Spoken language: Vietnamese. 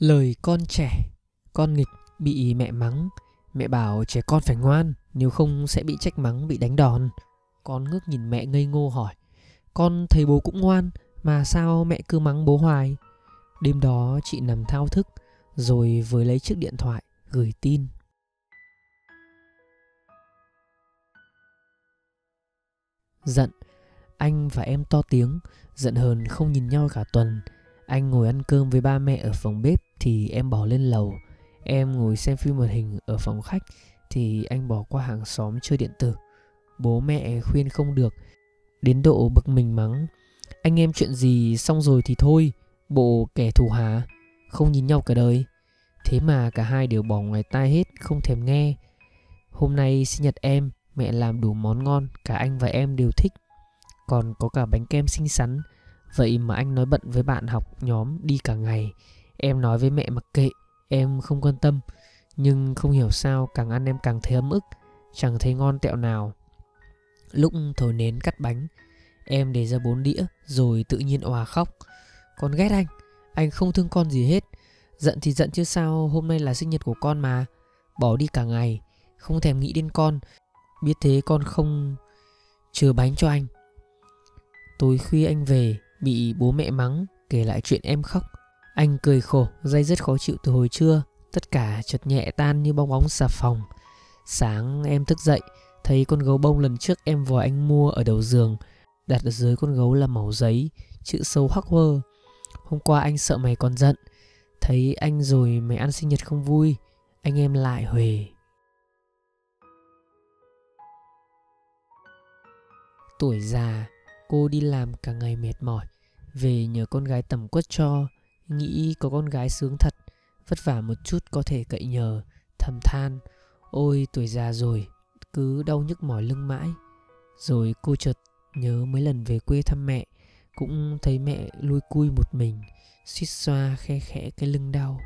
Lời con trẻ, con nghịch bị mẹ mắng, mẹ bảo trẻ con phải ngoan, nếu không sẽ bị trách mắng, bị đánh đòn. Con ngước nhìn mẹ ngây ngô hỏi, con thấy bố cũng ngoan, mà sao mẹ cứ mắng bố hoài? Đêm đó chị nằm thao thức, rồi với lấy chiếc điện thoại, gửi tin. Giận, anh và em to tiếng, giận hờn không nhìn nhau cả tuần. Anh ngồi ăn cơm với ba mẹ ở phòng bếp thì em bỏ lên lầu. Em ngồi xem phim hoạt hình ở phòng khách thì anh bỏ qua hàng xóm chơi điện tử. Bố mẹ khuyên không được, đến độ bực mình mắng. Anh em chuyện gì xong rồi thì thôi, bộ kẻ thù hả? Không nhìn nhau cả đời. Thế mà cả hai đều bỏ ngoài tai hết, không thèm nghe. Hôm nay sinh nhật em, mẹ làm đủ món ngon, cả anh và em đều thích. Còn có cả bánh kem xinh xắn, vậy mà anh nói bận với bạn học nhóm đi cả ngày. Em nói với mẹ mặc kệ, em không quan tâm. Nhưng không hiểu sao càng ăn em càng thấy ấm ức, chẳng thấy ngon tẹo nào. Lúc thổi nến cắt bánh, em để ra bốn đĩa rồi tự nhiên òa khóc. Con ghét anh, anh không thương con gì hết. Giận thì giận chứ sao hôm nay là sinh nhật của con mà. Bỏ đi cả ngày, không thèm nghĩ đến con. Biết thế con không chừa bánh cho anh. Tối khuya anh về, bị bố mẹ mắng, kể lại chuyện em khóc. Anh cười khổ, dây rất khó chịu từ hồi trưa. Tất cả chợt nhẹ tan như bong bóng xà phòng. Sáng em thức dậy, thấy con gấu bông lần trước em vòi anh mua ở đầu giường. Đặt ở dưới con gấu là màu giấy, chữ sâu hoắc hơ. Hôm qua anh sợ mày còn giận, thấy anh rồi mày ăn sinh nhật không vui, anh em lại huề. Tuổi già, cô đi làm cả ngày mệt mỏi, về nhờ con gái tầm quất cho, nghĩ có con gái sướng thật, vất vả một chút có thể cậy nhờ, thầm than, ôi tuổi già rồi, cứ đau nhức mỏi lưng mãi. Rồi cô chợt nhớ mấy lần về quê thăm mẹ, cũng thấy mẹ lui cui một mình, suýt xoa khe khẽ cái lưng đau.